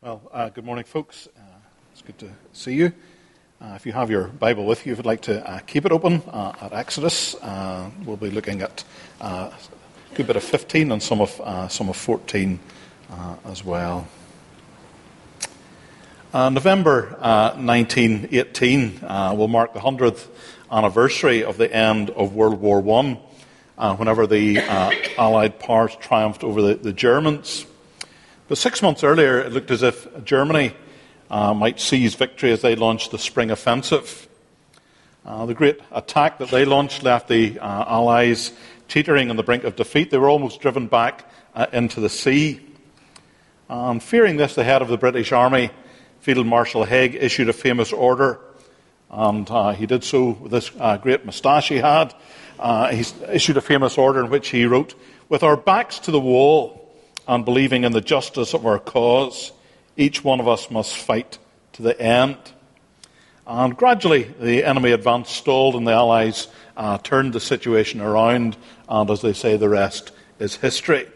Well, uh, good morning, folks. Uh, it's good to see you. Uh, if you have your Bible with you, if you'd like to uh, keep it open uh, at Exodus, uh, we'll be looking at a good bit of 15 and some of, some of 14 as well. November 1918 will mark the 100th anniversary of the end of World War I, whenever the Allied powers triumphed over the, the Germans. But six months earlier, it looked as if Germany uh, might seize victory as they launched the spring offensive. Uh, the great attack that they launched left the uh, Allies teetering on the brink of defeat. They were almost driven back uh, into the sea. Um, fearing this, the head of the British Army, Field Marshal Haig, issued a famous order. And uh, he did so with this uh, great moustache he had. he issued a famous order in which he wrote, With our backs to the wall, and believing in the justice of our cause, each one of us must fight to the end. And gradually, the enemy advance stalled, and the Allies uh, turned the situation around. And as they say, the rest is history.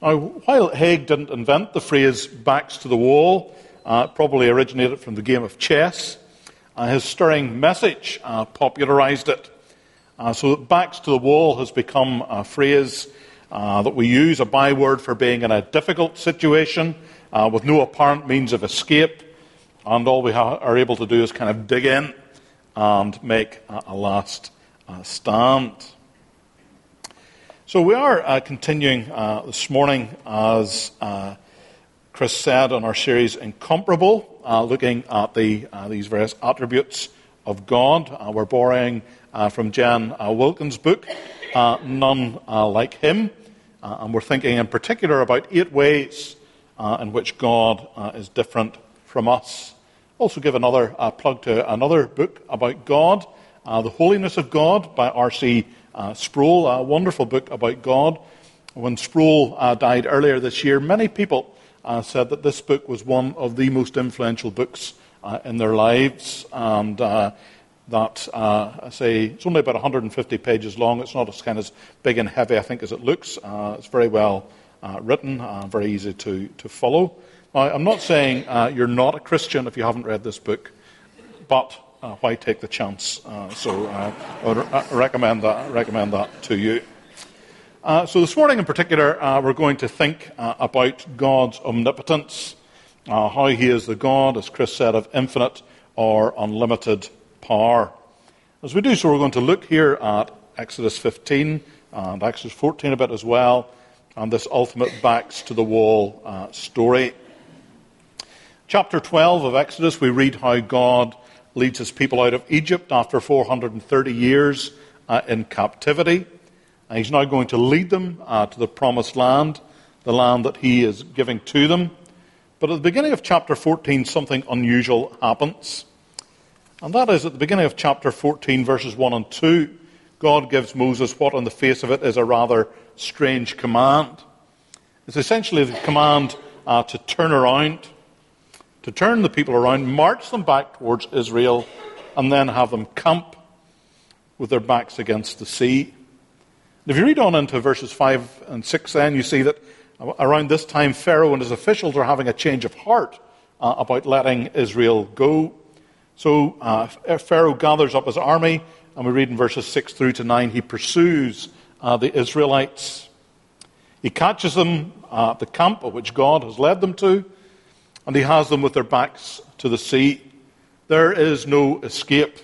Now, while Haig didn't invent the phrase backs to the wall, uh, probably originated from the game of chess, uh, his stirring message uh, popularized it. Uh, so, backs to the wall has become a phrase uh, that we use, a byword for being in a difficult situation uh, with no apparent means of escape, and all we ha- are able to do is kind of dig in and make a, a last uh, stand. So we are uh, continuing uh, this morning, as uh, Chris said on our series Incomparable, looking at the, these various attributes of God. we're borrowing from Jen Wilkins' book, None Like Him. Uh, and we're thinking in particular about eight ways uh, in which God uh, is different from us. Also, give another uh, plug to another book about God, uh, The Holiness of God by R.C. Uh, Sproul, a wonderful book about God. When Sproul died earlier this year, many people said that this book was one of the most influential books in their lives. And that, uh, say, it's only about 150 pages long. It's not as kind of big and heavy, I think, as it looks. Uh, it's very well uh, written, uh, very easy to, to follow. Now, I'm not saying uh, you're not a Christian if you haven't read this book, but uh, why take the chance? so I would recommend that, recommend that to you. so this morning in particular, we're going to think about God's omnipotence, how he is the God, as Chris said, of infinite or unlimited power. As we do so, we're going to look here at Exodus 15 and Exodus 14 a bit as well, and this ultimate backs to the wall uh, story. Chapter 12 of Exodus, we read how God leads his people out of Egypt after 430 years uh, in captivity. And he's now going to lead them uh, to the promised land, the land that he is giving to them. But at the beginning of chapter 14, something unusual happens. And that is at the beginning of chapter 14, verses 1 and 2, God gives Moses what, on the face of it, is a rather strange command. It's essentially the command uh, to turn around, to turn the people around, march them back towards Israel, and then have them camp with their backs against the sea. If you read on into verses 5 and 6, then you see that around this time, Pharaoh and his officials are having a change of heart uh, about letting Israel go. So uh, Pharaoh gathers up his army, and we read in verses 6 through to 9, he pursues uh, the Israelites. He catches them at the camp at which God has led them to, and he has them with their backs to the sea. There is no escape.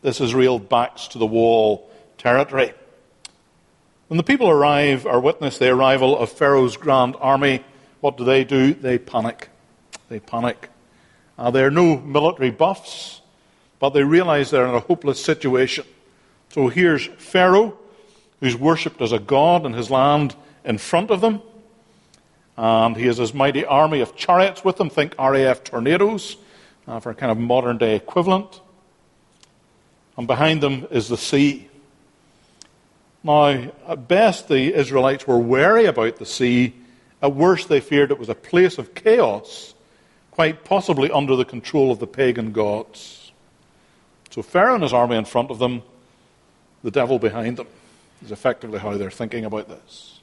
This is real backs to the wall territory. When the people arrive or witness the arrival of Pharaoh's grand army, what do they do? They panic. They panic. Uh, they are no military buffs, but they realize they're in a hopeless situation. So here's Pharaoh, who's worshipped as a god in his land in front of them. And he has his mighty army of chariots with him. Think RAF tornadoes uh, for a kind of modern day equivalent. And behind them is the sea. Now, at best, the Israelites were wary about the sea. At worst, they feared it was a place of chaos quite possibly under the control of the pagan gods. So Pharaoh and his army in front of them, the devil behind them, is effectively how they're thinking about this.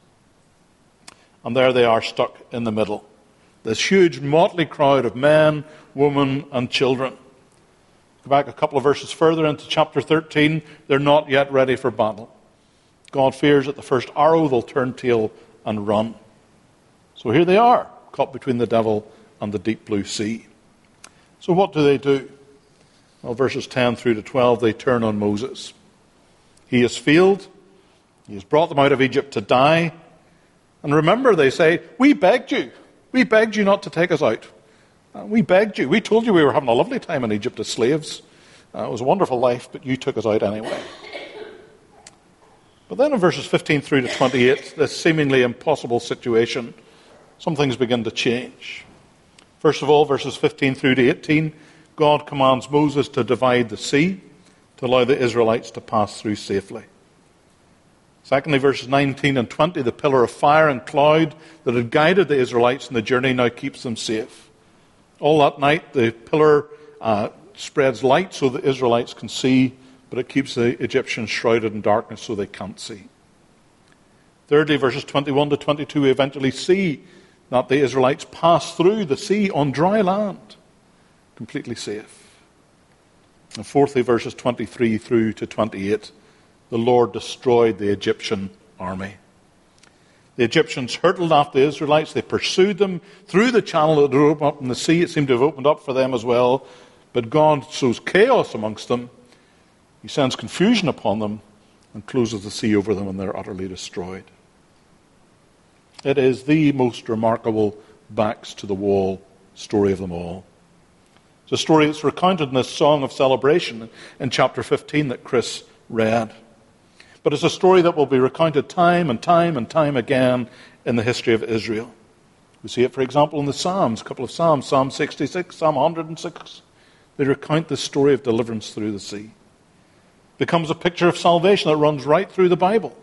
And there they are stuck in the middle. This huge motley crowd of men, women, and children. Go back a couple of verses further into chapter 13. They're not yet ready for battle. God fears at the first arrow they'll turn tail and run. So here they are, caught between the devil and the deep blue sea. So what do they do? Well, verses 10 through to 12, they turn on Moses. He has failed. He has brought them out of Egypt to die. And remember, they say, We begged you. We begged you not to take us out. Uh, we begged you. We told you we were having a lovely time in Egypt as slaves. Uh, it was a wonderful life, but you took us out anyway. But then in verses 15 through to 28, this seemingly impossible situation, some things begin to change. First of all, verses 15 through to 18, God commands Moses to divide the sea to allow the Israelites to pass through safely. Secondly, verses 19 and 20, the pillar of fire and cloud that had guided the Israelites in the journey now keeps them safe. All that night, the pillar uh, spreads light so the Israelites can see, but it keeps the Egyptians shrouded in darkness so they can't see. Thirdly, verses 21 to 22, we eventually see that the Israelites pass through the sea on dry land, completely safe. And fourthly, verses 23 through to 28, the Lord destroyed the Egyptian army. The Egyptians hurtled after the Israelites. They pursued them through the channel that had opened up in the sea. It seemed to have opened up for them as well. But God sows chaos amongst them. He sends confusion upon them and closes the sea over them, and they're utterly destroyed. It is the most remarkable backs to the wall story of them all. It's a story that's recounted in this song of celebration in chapter 15 that Chris read. But it's a story that will be recounted time and time and time again in the history of Israel. We see it, for example, in the Psalms, a couple of Psalms, Psalm 66, Psalm 106. They recount the story of deliverance through the sea. It becomes a picture of salvation that runs right through the Bible.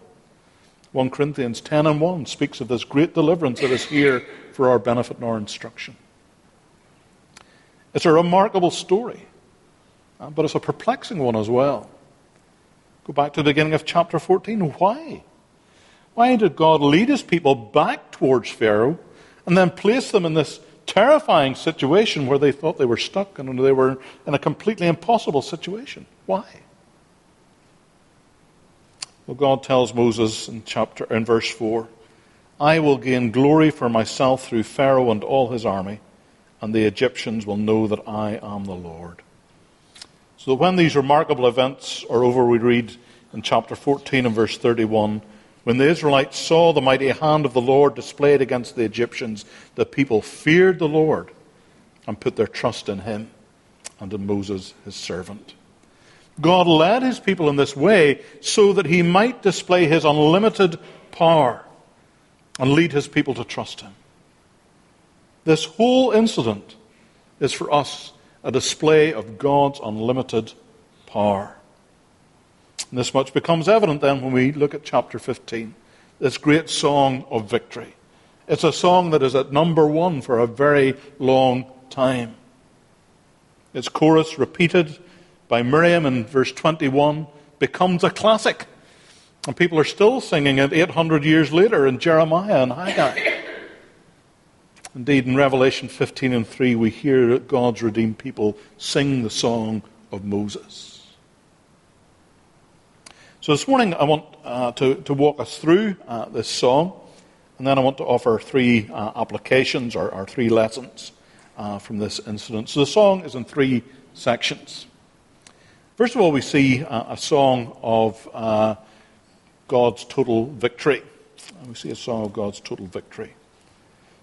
1 Corinthians 10 and 1 speaks of this great deliverance that is here for our benefit and our instruction. It's a remarkable story, uh, but it's a perplexing one as well. Go back to the beginning of chapter 14. Why? Why did God lead his people back towards Pharaoh and then place them in this terrifying situation where they thought they were stuck and they were in a completely impossible situation? Why? Well, God tells Moses in chapter in verse 4, I will gain glory for myself through Pharaoh and all his army, and the Egyptians will know that I am the Lord. So that when these remarkable events are over, we read in chapter 14 and verse 31 when the Israelites saw the mighty hand of the Lord displayed against the Egyptians, the people feared the Lord and put their trust in him and in Moses, his servant. God led his people in this way so that he might display his unlimited power and lead his people to trust him. This whole incident is for us a display of God's unlimited power. And this much becomes evident then when we look at chapter 15, this great song of victory. It's a song that is at number one for a very long time. Its chorus, repeated by Miriam in verse 21, becomes a classic. And people are still singing it 800 years later in Jeremiah and Haggai. Indeed, in Revelation 15 and 3, we hear God's redeemed people sing the song of Moses. So this morning, I want uh, to, to walk us through uh, this song, and then I want to offer three uh, applications or, or, three lessons uh, from this incident. So the song is in three sections. First of all, we see uh, a song of uh, God's total victory. We see a song of God's total victory.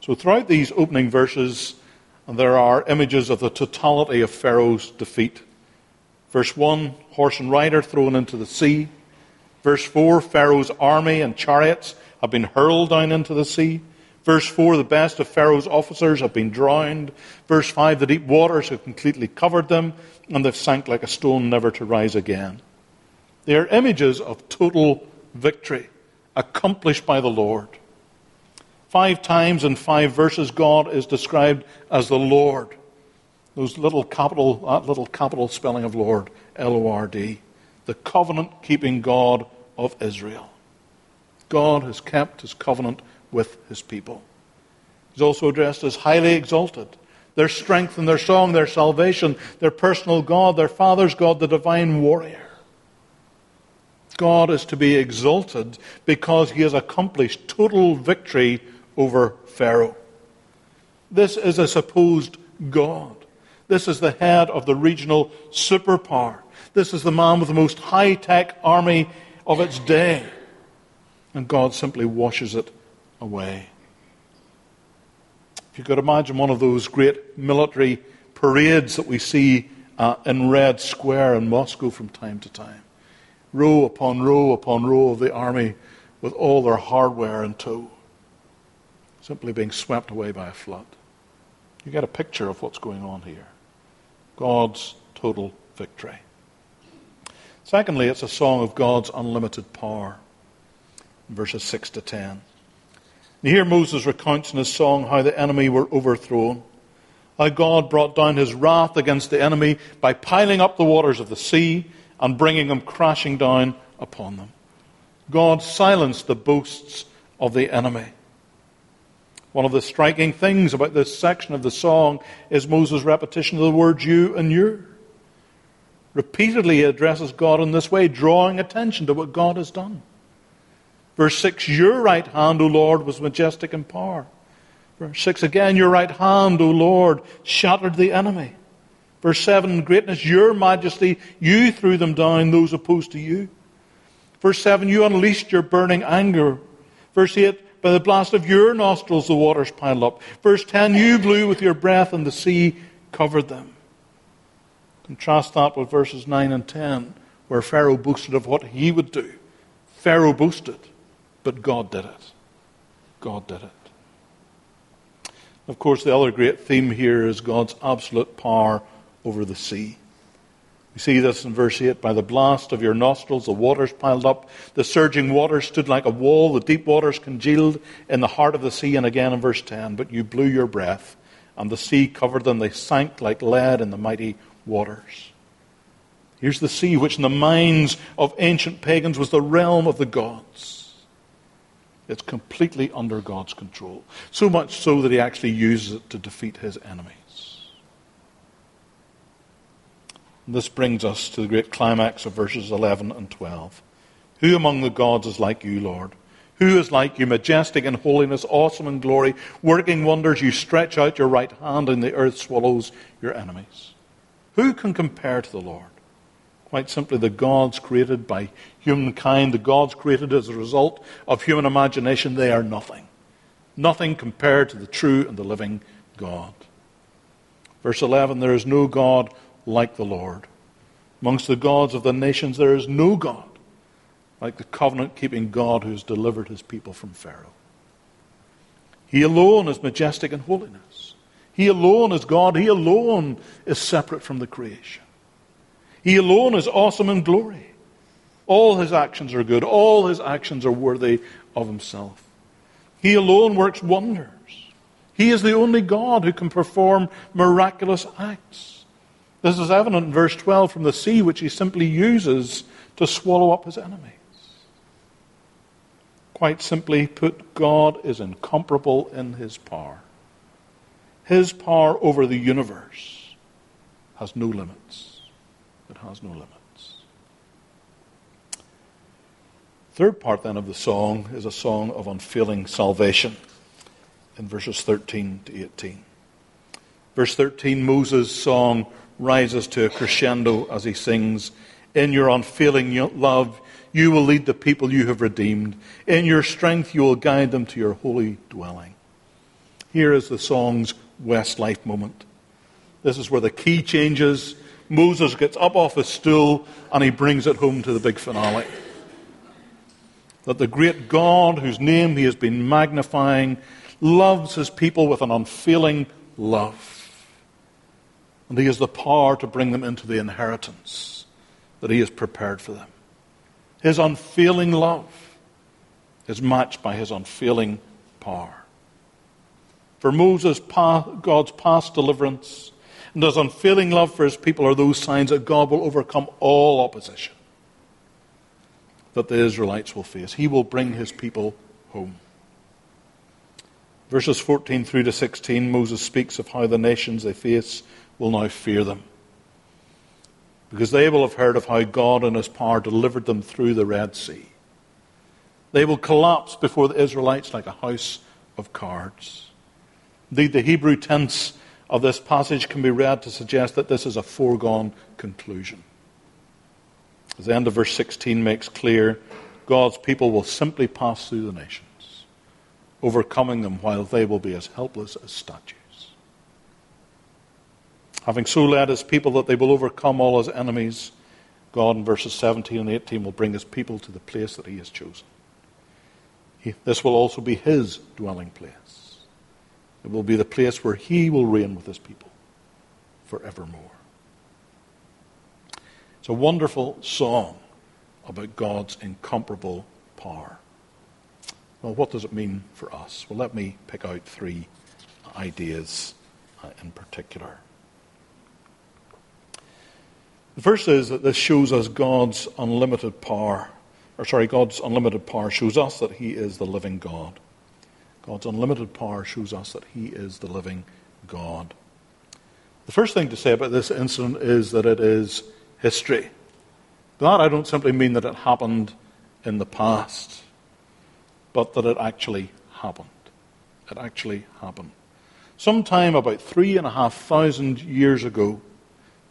So, throughout these opening verses, there are images of the totality of Pharaoh's defeat. Verse 1, horse and rider thrown into the sea. Verse 4, Pharaoh's army and chariots have been hurled down into the sea. Verse 4, the best of Pharaoh's officers have been drowned. Verse 5, the deep waters have completely covered them, and they've sank like a stone, never to rise again. They are images of total victory accomplished by the Lord. Five times in five verses, God is described as the Lord. Those little capital, that little capital spelling of Lord, L O R D, the covenant keeping God of Israel. God has kept his covenant with his people. He's also addressed as highly exalted. Their strength and their song, their salvation, their personal God, their Father's God, the divine warrior. God is to be exalted because he has accomplished total victory over Pharaoh. This is a supposed God. This is the head of the regional superpower. This is the man with the most high tech army of its day. And God simply washes it away. You could imagine one of those great military parades that we see uh, in Red Square in Moscow from time to time, row upon row upon row of the army with all their hardware in tow, simply being swept away by a flood. You get a picture of what's going on here. God's total victory. Secondly, it's a song of God's unlimited power. Verses 6 to 10. And here Moses recounts in his song how the enemy were overthrown, how God brought down his wrath against the enemy by piling up the waters of the sea and bringing them crashing down upon them. God silenced the boasts of the enemy. One of the striking things about this section of the song is Moses' repetition of the words you and your. Repeatedly he addresses God in this way, drawing attention to what God has done. Verse 6 Your right hand, O Lord, was majestic in power. Verse 6 again, Your right hand, O Lord, shattered the enemy. Verse 7 Greatness, Your majesty, you threw them down, those opposed to you. Verse 7 You unleashed your burning anger. Verse 8 By the blast of your nostrils the waters piled up. Verse 10 You blew with your breath, and the sea covered them. Contrast that with verses 9 and 10, where Pharaoh boasted of what he would do. Pharaoh boasted, but God did it. God did it. Of course, the other great theme here is God's absolute power over the sea. We see this in verse 8 By the blast of your nostrils, the waters piled up. The surging waters stood like a wall. The deep waters congealed in the heart of the sea. And again in verse 10 But you blew your breath, and the sea covered them. They sank like lead in the mighty waters. Here's the sea, which in the minds of ancient pagans was the realm of the gods. It's completely under God's control. So much so that he actually uses it to defeat his enemies. And this brings us to the great climax of verses 11 and 12. Who among the gods is like you, Lord? Who is like you, majestic in holiness, awesome in glory, working wonders? You stretch out your right hand, and the earth swallows your enemies. Who can compare to the Lord? Quite simply, the gods created by humankind, the gods created as a result of human imagination, they are nothing. Nothing compared to the true and the living God. Verse 11 There is no God like the Lord. Amongst the gods of the nations, there is no God like the covenant keeping God who has delivered his people from Pharaoh. He alone is majestic in holiness. He alone is God. He alone is separate from the creation. He alone is awesome in glory. All his actions are good. All his actions are worthy of himself. He alone works wonders. He is the only God who can perform miraculous acts. This is evident in verse 12 from the sea, which he simply uses to swallow up his enemies. Quite simply put, God is incomparable in his power. His power over the universe has no limits. It has no limits. Third part then of the song is a song of unfailing salvation in verses 13 to 18. Verse 13, Moses' song rises to a crescendo as he sings, In your unfailing love, you will lead the people you have redeemed. In your strength, you will guide them to your holy dwelling. Here is the song's Westlife moment. This is where the key changes. Moses gets up off his stool and he brings it home to the big finale. That the great God, whose name he has been magnifying, loves his people with an unfailing love. And he has the power to bring them into the inheritance that he has prepared for them. His unfailing love is matched by his unfailing power. For Moses, God's past deliverance and his unfailing love for his people are those signs that God will overcome all opposition that the Israelites will face. He will bring his people home. Verses 14 through to 16, Moses speaks of how the nations they face will now fear them. Because they will have heard of how God in his power delivered them through the Red Sea. They will collapse before the Israelites like a house of cards. Indeed, the Hebrew tense of this passage can be read to suggest that this is a foregone conclusion. As the end of verse 16 makes clear, God's people will simply pass through the nations, overcoming them while they will be as helpless as statues. Having so led his people that they will overcome all his enemies, God in verses 17 and 18 will bring his people to the place that he has chosen. He, this will also be his dwelling place. It will be the place where he will reign with his people forevermore. It's a wonderful song about God's incomparable power. Well, what does it mean for us? Well, let me pick out three ideas uh, in particular. The first is that this shows us God's unlimited power, or sorry, God's unlimited power shows us that He is the living God. God's unlimited power shows us that He is the living God. The first thing to say about this incident is that it is history. By that I don't simply mean that it happened in the past, but that it actually happened. It actually happened. Sometime about three and a half thousand years ago,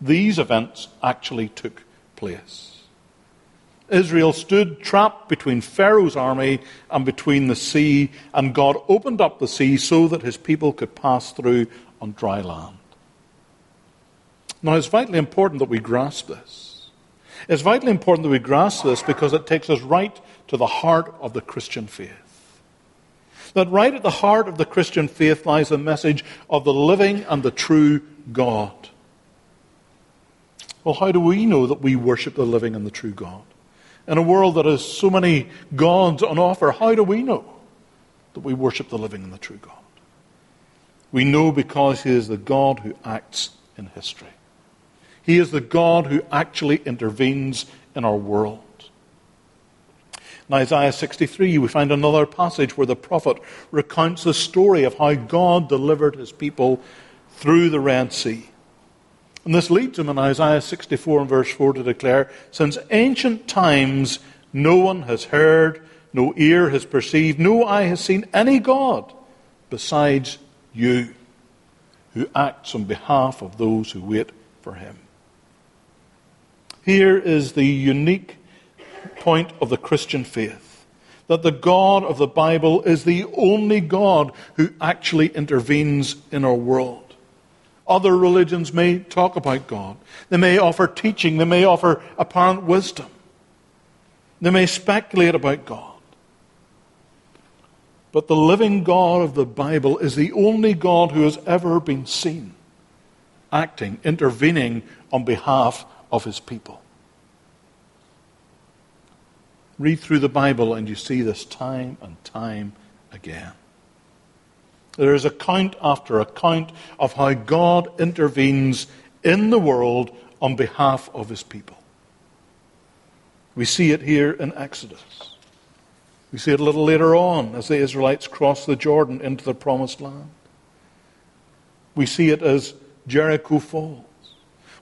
these events actually took place. Israel stood trapped between Pharaoh's army and between the sea, and God opened up the sea so that his people could pass through on dry land. Now, it's vitally important that we grasp this. It's vitally important that we grasp this because it takes us right to the heart of the Christian faith. That right at the heart of the Christian faith lies the message of the living and the true God. Well, how do we know that we worship the living and the true God? In a world that has so many gods on offer, how do we know that we worship the living and the true God? We know because He is the God who acts in history. He is the God who actually intervenes in our world. In Isaiah 63, we find another passage where the prophet recounts the story of how God delivered his people through the Red Sea. And this leads him in Isaiah 64 and verse 4 to declare, Since ancient times no one has heard, no ear has perceived, no eye has seen any God besides you, who acts on behalf of those who wait for him. Here is the unique point of the Christian faith that the God of the Bible is the only God who actually intervenes in our world. Other religions may talk about God. They may offer teaching. They may offer apparent wisdom. They may speculate about God. But the living God of the Bible is the only God who has ever been seen acting, intervening on behalf of his people. Read through the Bible and you see this time and time again. There is account after account of how God intervenes in the world on behalf of his people. We see it here in Exodus. We see it a little later on as the Israelites cross the Jordan into the promised land. We see it as Jericho falls.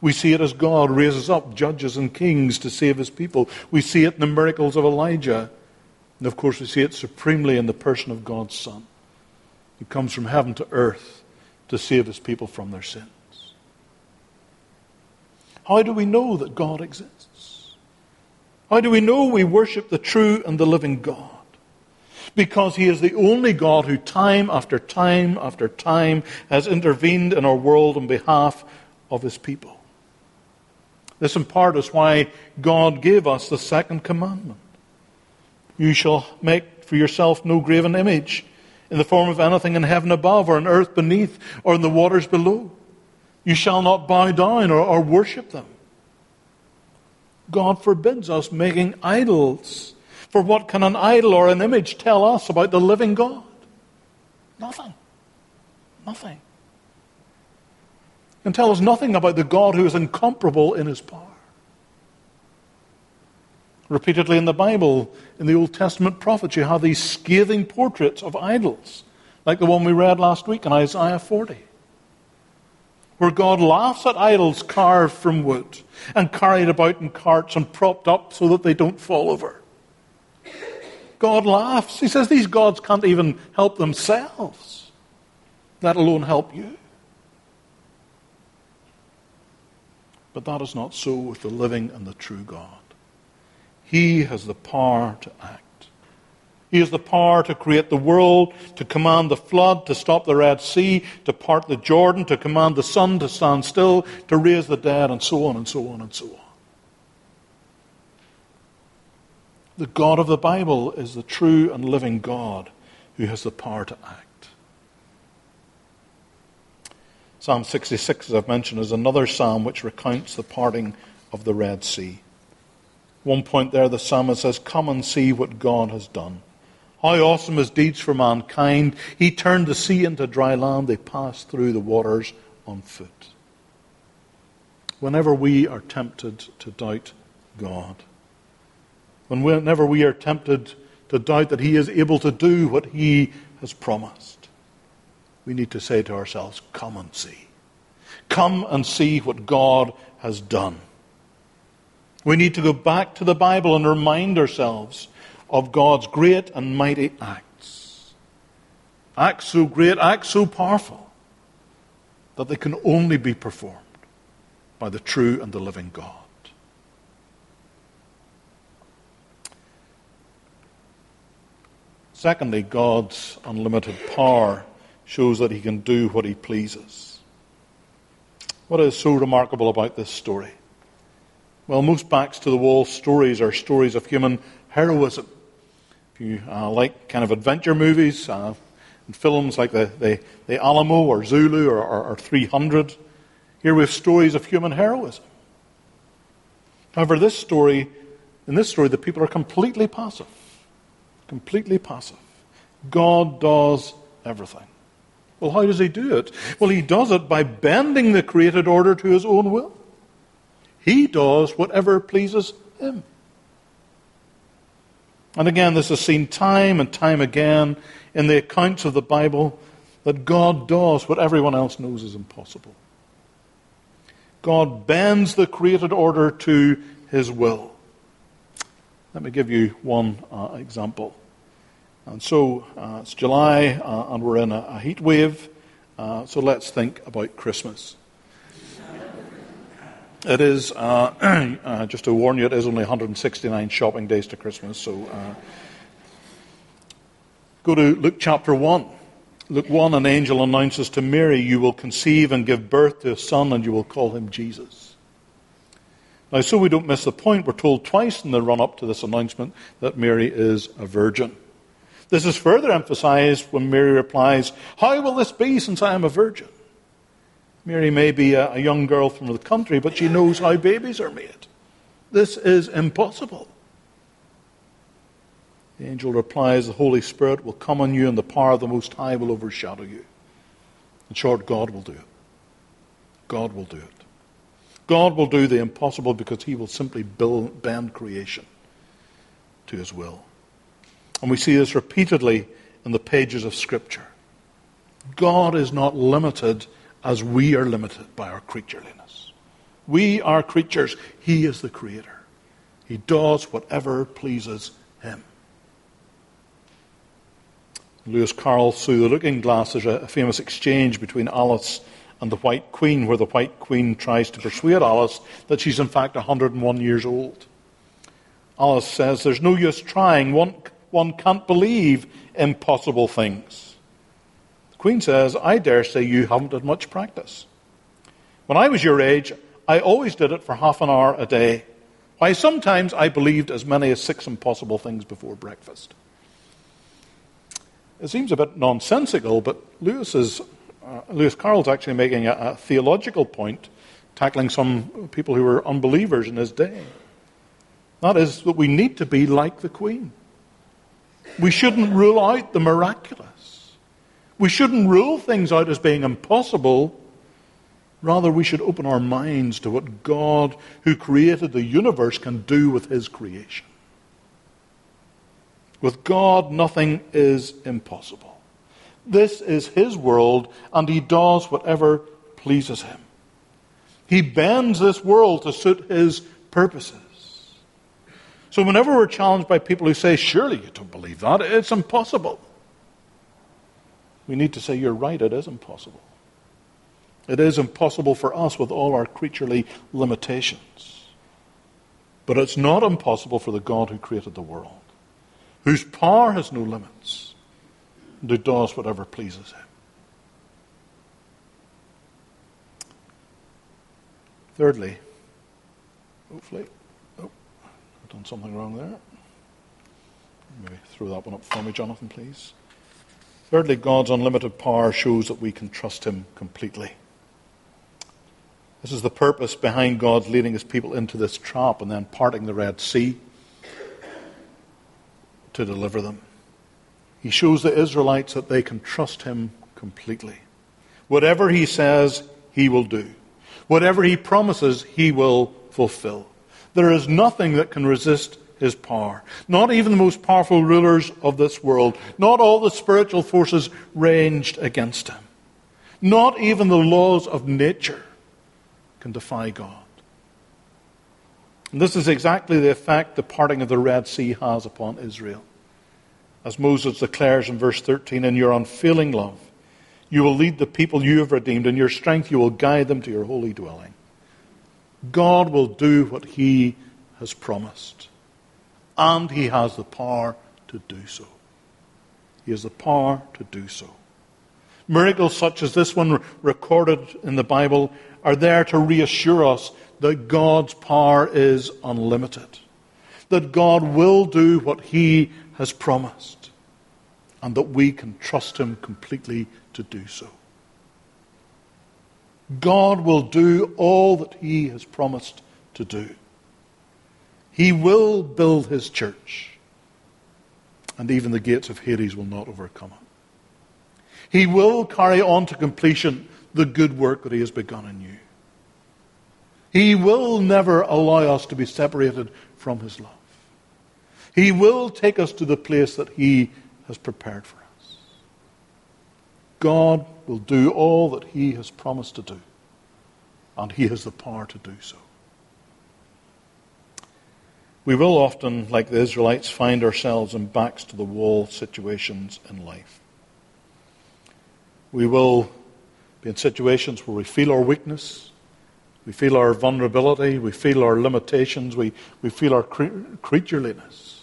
We see it as God raises up judges and kings to save his people. We see it in the miracles of Elijah. And of course, we see it supremely in the person of God's Son who comes from heaven to earth to save his people from their sins. How do we know that God exists? How do we know we worship the true and the living God? Because he is the only God who, time after time after time, has intervened in our world on behalf of his people. This, in part, is why God gave us the second commandment You shall make for yourself no graven image in the form of anything in heaven above, or on earth beneath, or in the waters below. You shall not bow down or, or worship them. God forbids us making idols. For what can an idol or an image tell us about the living God? Nothing. Nothing. Can tell us nothing about the God who is incomparable in his power. Repeatedly in the Bible, in the Old Testament prophets, you have these scathing portraits of idols like the one we read last week in Isaiah 40, where God laughs at idols carved from wood and carried about in carts and propped up so that they don't fall over. God laughs. He says these gods can't even help themselves, let alone help you. But that is not so with the living and the true God. He has the power to act. He has the power to create the world, to command the flood, to stop the Red Sea, to part the Jordan, to command the sun to stand still, to raise the dead, and so on and so on and so on. The God of the Bible is the true and living God who has the power to act. Psalm 66, as I've mentioned, is another psalm which recounts the parting of the Red Sea. One point there, the psalmist says, Come and see what God has done. How awesome his deeds for mankind. He turned the sea into dry land. They passed through the waters on foot. Whenever we are tempted to doubt God, whenever we are tempted to doubt that He is able to do what He has promised, we need to say to ourselves, Come and see. Come and see what God has done. We need to go back to the Bible and remind ourselves of God's great and mighty acts. Acts so great, acts so powerful, that they can only be performed by the true and the living God. Secondly, God's unlimited power shows that he can do what he pleases. What is so remarkable about this story? Well, most backs to the wall stories are stories of human heroism if you uh, like kind of adventure movies uh, and films like the, the, the, Alamo or Zulu or, or, or 300, here we have stories of human heroism. However, this story, in this story, the people are completely passive. Completely passive. God does everything. Well, how does he do it? Well, he does it by bending the created order to his own will. He does whatever pleases him. And again, this is seen time and time again in the accounts of the Bible that God does what everyone else knows is impossible. God bends the created order to his will. Let me give you one uh, example. And so uh, it's July, uh, and we're in a, a heat wave. Uh, so let's think about Christmas. It is, uh, uh, just to warn you, it is only 169 shopping days to Christmas. So uh, go to Luke chapter 1. Luke 1 an angel announces to Mary, You will conceive and give birth to a son, and you will call him Jesus. Now, so we don't miss the point, we're told twice in the run up to this announcement that Mary is a virgin. This is further emphasized when Mary replies, How will this be since I am a virgin? Mary may be a, a young girl from the country, but she knows how babies are made. This is impossible. The angel replies, The Holy Spirit will come on you, and the power of the Most High will overshadow you. In short, God will do it. God will do it. God will do the impossible because he will simply bend creation to his will. And we see this repeatedly in the pages of Scripture. God is not limited as we are limited by our creatureliness. We are creatures. He is the creator. He does whatever pleases him. Lewis Carroll, through the looking glass, there's a famous exchange between Alice and the White Queen, where the White Queen tries to persuade Alice that she's in fact 101 years old. Alice says, There's no use trying. One, one can't believe impossible things. The Queen says, I dare say you haven't had much practice. When I was your age, I always did it for half an hour a day. Why, sometimes I believed as many as six impossible things before breakfast. It seems a bit nonsensical, but Lewis, is, uh, Lewis Carroll's actually making a, a theological point, tackling some people who were unbelievers in his day. That is, that we need to be like the Queen. We shouldn't rule out the miraculous. We shouldn't rule things out as being impossible. Rather, we should open our minds to what God, who created the universe, can do with his creation. With God, nothing is impossible. This is his world, and he does whatever pleases him. He bends this world to suit his purposes. So, whenever we're challenged by people who say, Surely you don't believe that, it's impossible, we need to say, You're right, it is impossible. It is impossible for us with all our creaturely limitations. But it's not impossible for the God who created the world, whose power has no limits, and who does whatever pleases him. Thirdly, hopefully, done something wrong there. Maybe throw that one up for me, Jonathan, please. Thirdly, God's unlimited power shows that we can trust Him completely. This is the purpose behind God leading his people into this trap and then parting the Red Sea to deliver them. He shows the Israelites that they can trust him completely. Whatever he says, he will do. Whatever he promises, he will fulfill. There is nothing that can resist his power. Not even the most powerful rulers of this world. Not all the spiritual forces ranged against him. Not even the laws of nature can defy God. And this is exactly the effect the parting of the Red Sea has upon Israel. As Moses declares in verse 13, in your unfailing love, you will lead the people you have redeemed, in your strength you will guide them to your holy dwelling. God will do what he has promised, and he has the power to do so. He has the power to do so. Miracles such as this one recorded in the Bible are there to reassure us that God's power is unlimited, that God will do what He has promised, and that we can trust Him completely to do so. God will do all that He has promised to do. He will build His church, and even the gates of Hades will not overcome it. He will carry on to completion the good work that He has begun in you. He will never allow us to be separated from His love. He will take us to the place that He has prepared for us. God will do all that He has promised to do, and He has the power to do so. We will often, like the Israelites, find ourselves in backs to the wall situations in life. We will be in situations where we feel our weakness, we feel our vulnerability, we feel our limitations, we, we feel our cre- creatureliness.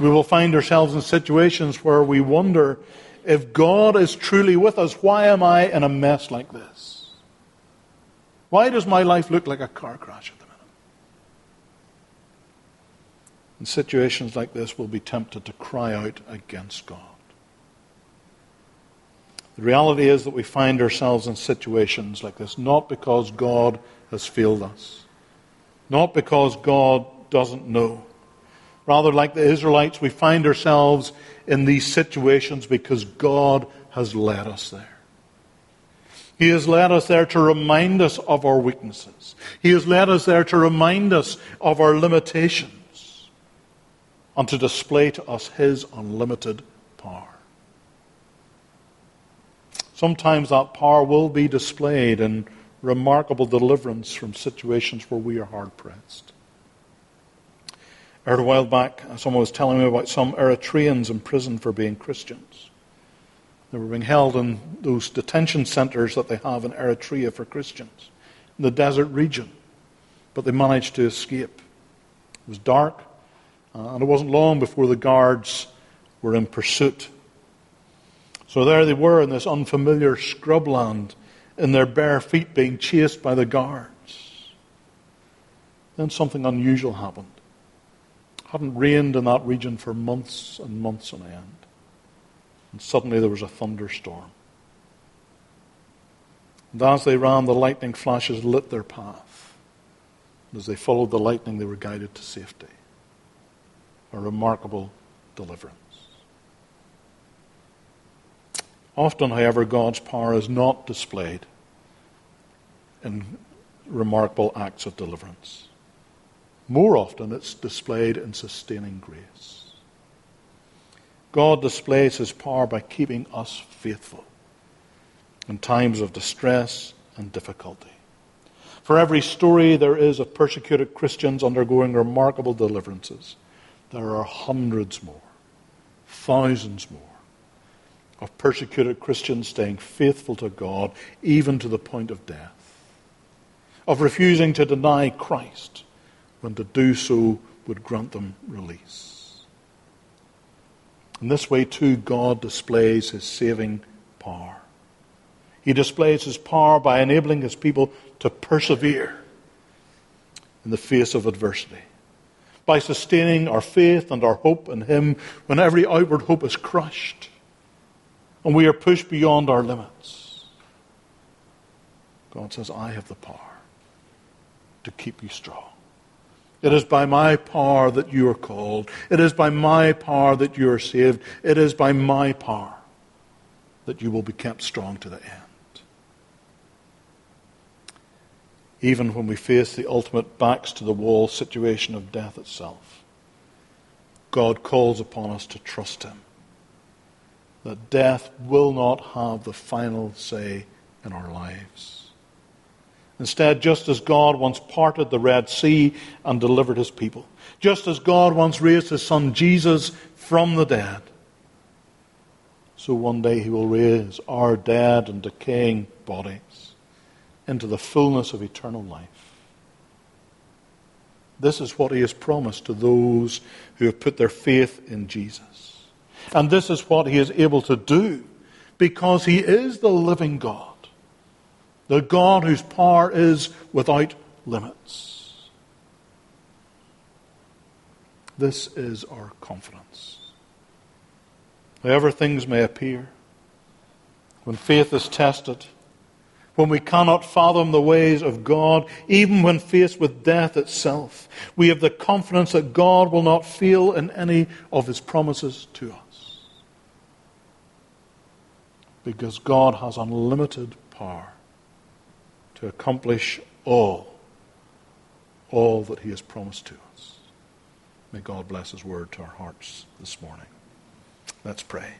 We will find ourselves in situations where we wonder if God is truly with us, why am I in a mess like this? Why does my life look like a car crash at the minute? In situations like this, we'll be tempted to cry out against God. The reality is that we find ourselves in situations like this not because God has failed us, not because God doesn't know. Rather, like the Israelites, we find ourselves in these situations because God has led us there. He has led us there to remind us of our weaknesses. He has led us there to remind us of our limitations and to display to us His unlimited power. Sometimes that power will be displayed in remarkable deliverance from situations where we are hard pressed. I heard a while back, someone was telling me about some Eritreans in prison for being Christians. They were being held in those detention centers that they have in Eritrea for Christians, in the desert region. But they managed to escape. It was dark, uh, and it wasn't long before the guards were in pursuit so there they were in this unfamiliar scrubland, in their bare feet being chased by the guards. Then something unusual happened. Hadn't rained in that region for months and months on end. And suddenly there was a thunderstorm. And as they ran, the lightning flashes lit their path. And as they followed the lightning, they were guided to safety. A remarkable deliverance. Often, however, God's power is not displayed in remarkable acts of deliverance. More often, it's displayed in sustaining grace. God displays his power by keeping us faithful in times of distress and difficulty. For every story there is of persecuted Christians undergoing remarkable deliverances, there are hundreds more, thousands more, of persecuted Christians staying faithful to God even to the point of death, of refusing to deny Christ when to do so would grant them release. In this way, too, God displays his saving power. He displays his power by enabling his people to persevere in the face of adversity, by sustaining our faith and our hope in him when every outward hope is crushed and we are pushed beyond our limits. God says, I have the power to keep you strong. It is by my power that you are called. It is by my power that you are saved. It is by my power that you will be kept strong to the end. Even when we face the ultimate backs to the wall situation of death itself, God calls upon us to trust Him. That death will not have the final say in our lives. Instead, just as God once parted the Red Sea and delivered his people, just as God once raised his son Jesus from the dead, so one day he will raise our dead and decaying bodies into the fullness of eternal life. This is what he has promised to those who have put their faith in Jesus. And this is what he is able to do because he is the living God the God whose power is without limits. This is our confidence. However things may appear, when faith is tested, when we cannot fathom the ways of God, even when faced with death itself, we have the confidence that God will not fail in any of his promises to us. Because God has unlimited power to accomplish all, all that He has promised to us. May God bless His word to our hearts this morning. Let's pray.